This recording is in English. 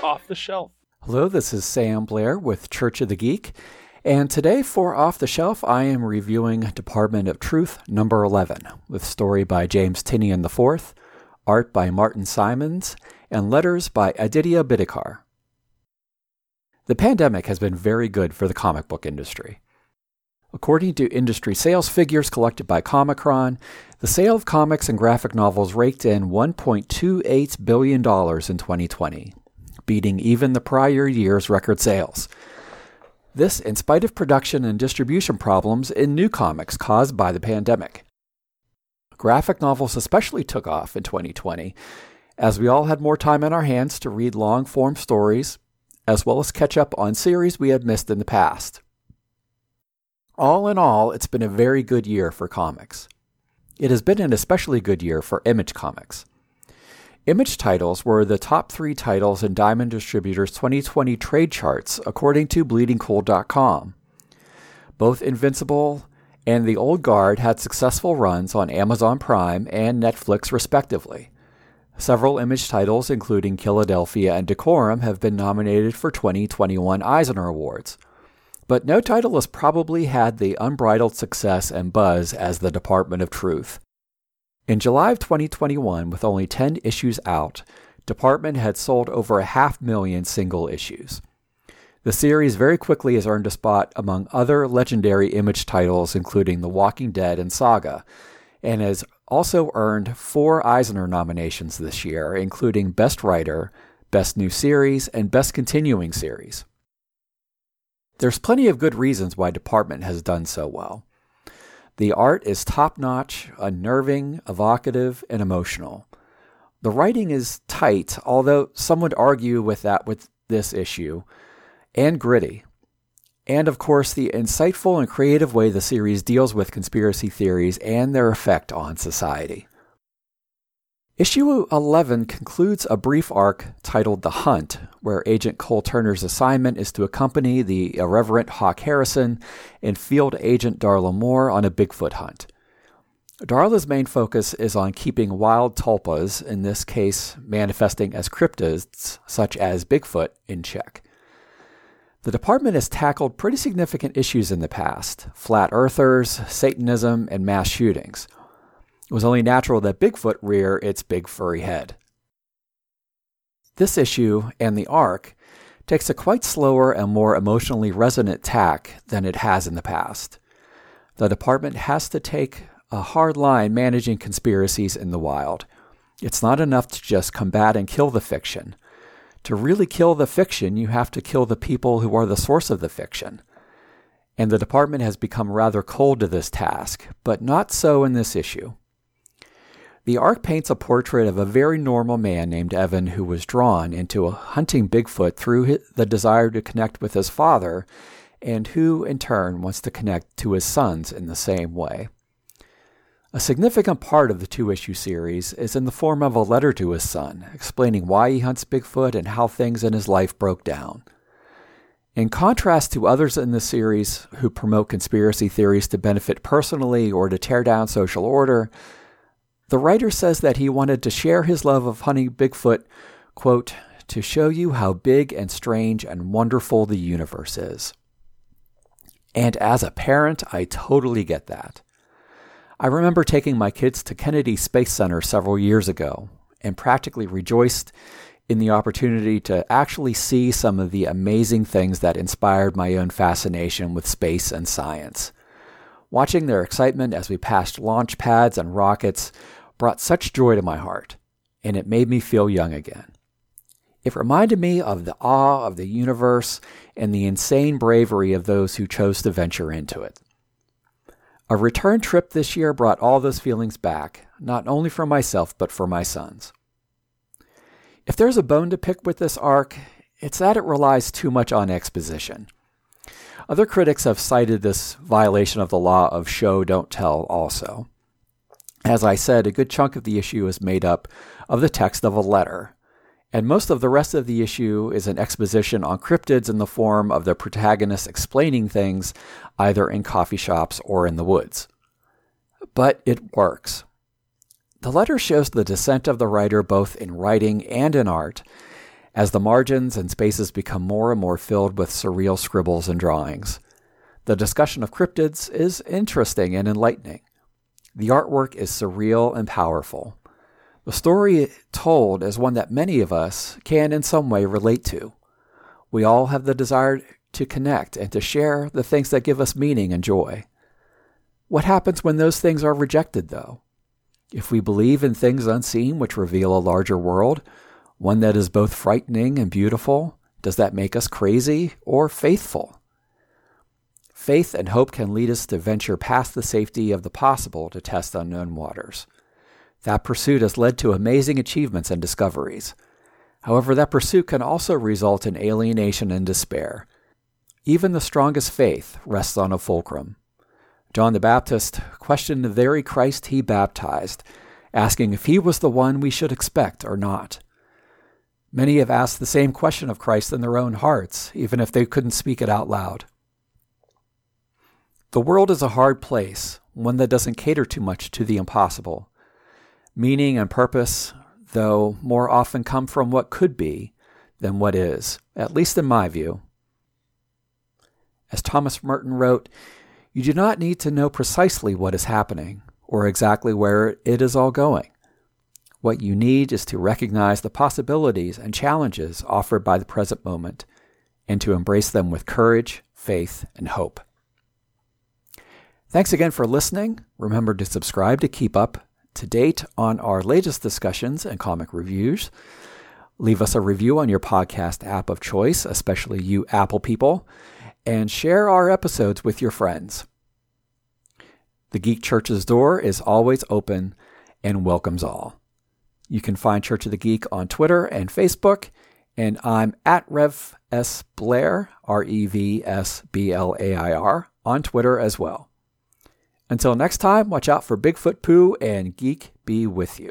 Off the Shelf. Hello, this is Sam Blair with Church of the Geek. And today for Off the Shelf, I am reviewing Department of Truth number 11, with story by James Tynion IV, art by Martin Simmonds, and letters by Aditya Bidikar. The pandemic has been very good for the comic book industry. According to industry sales figures collected by Comichron, the sale of comics and graphic novels raked in $1.28 billion in 2020, beating even the prior year's record sales. This in spite of production and distribution problems in new comics caused by the pandemic. Graphic novels especially took off in 2020, as we all had more time on our hands to read long form stories, as well as catch up on series we had missed in the past. All in all, it's been a very good year for comics. It has been an especially good year for Image Comics. Image titles were the top three titles in Diamond Distributors' 2020 trade charts, according to BleedingCool.com. Both Invincible and The Old Guard had successful runs on Amazon Prime and Netflix, respectively. Several Image titles, including Philadelphia and Decorum, have been nominated for 2021 Eisner Awards but no title has probably had the unbridled success and buzz as The Department of Truth. In July of 2021, with only 10 issues out, Department had sold over a half million single issues. The series very quickly has earned a spot among other legendary image titles, including The Walking Dead and Saga, and has also earned four Eisner nominations this year, including Best Writer, Best New Series, and Best Continuing Series. There's plenty of good reasons why Department has done so well. The art is top notch, unnerving, evocative, and emotional. The writing is tight, although some would argue with that with this issue, and gritty. And of course, the insightful and creative way the series deals with conspiracy theories and their effect on society. Issue 11 concludes a brief arc titled The Hunt, where Agent Cole Turner's assignment is to accompany the irreverent Hawk Harrison and Field Agent Darla Moore on a Bigfoot hunt. Darla's main focus is on keeping wild tulpas, in this case manifesting as cryptids such as Bigfoot, in check. The department has tackled pretty significant issues in the past flat earthers, Satanism, and mass shootings it was only natural that Bigfoot rear its big furry head. This issue and the arc takes a quite slower and more emotionally resonant tack than it has in the past. The department has to take a hard line managing conspiracies in the wild. It's not enough to just combat and kill the fiction. To really kill the fiction, you have to kill the people who are the source of the fiction. And the department has become rather cold to this task, but not so in this issue. The arc paints a portrait of a very normal man named Evan who was drawn into hunting Bigfoot through the desire to connect with his father, and who, in turn, wants to connect to his sons in the same way. A significant part of the two issue series is in the form of a letter to his son, explaining why he hunts Bigfoot and how things in his life broke down. In contrast to others in the series who promote conspiracy theories to benefit personally or to tear down social order, the writer says that he wanted to share his love of hunting Bigfoot, quote, to show you how big and strange and wonderful the universe is. And as a parent, I totally get that. I remember taking my kids to Kennedy Space Center several years ago and practically rejoiced in the opportunity to actually see some of the amazing things that inspired my own fascination with space and science. Watching their excitement as we passed launch pads and rockets brought such joy to my heart, and it made me feel young again. It reminded me of the awe of the universe and the insane bravery of those who chose to venture into it. A return trip this year brought all those feelings back, not only for myself, but for my sons. If there's a bone to pick with this arc, it's that it relies too much on exposition. Other critics have cited this violation of the law of show, don't tell also. As I said, a good chunk of the issue is made up of the text of a letter, and most of the rest of the issue is an exposition on cryptids in the form of the protagonist explaining things either in coffee shops or in the woods. But it works. The letter shows the descent of the writer both in writing and in art, as the margins and spaces become more and more filled with surreal scribbles and drawings. The discussion of cryptids is interesting and enlightening. The artwork is surreal and powerful. The story told is one that many of us can in some way relate to. We all have the desire to connect and to share the things that give us meaning and joy. What happens when those things are rejected, though? If we believe in things unseen which reveal a larger world, one that is both frightening and beautiful, does that make us crazy or faithful? Faith and hope can lead us to venture past the safety of the possible to test unknown waters. That pursuit has led to amazing achievements and discoveries. However, that pursuit can also result in alienation and despair. Even the strongest faith rests on a fulcrum. John the Baptist questioned the very Christ he baptized, asking if he was the one we should expect or not. Many have asked the same question of Christ in their own hearts, even if they couldn't speak it out loud. The world is a hard place, one that doesn't cater too much to the impossible. Meaning and purpose, though, more often come from what could be than what is, at least in my view. As Thomas Merton wrote, you do not need to know precisely what is happening or exactly where it is all going. What you need is to recognize the possibilities and challenges offered by the present moment and to embrace them with courage, faith, and hope. Thanks again for listening. Remember to subscribe to keep up to date on our latest discussions and comic reviews. Leave us a review on your podcast app of choice, especially you Apple people, and share our episodes with your friends. The Geek Church's door is always open and welcomes all. You can find Church of the Geek on Twitter and Facebook, and I'm at Rev S. Blair, R E V S B L A I R, on Twitter as well. Until next time, watch out for Bigfoot Poo and Geek be with you.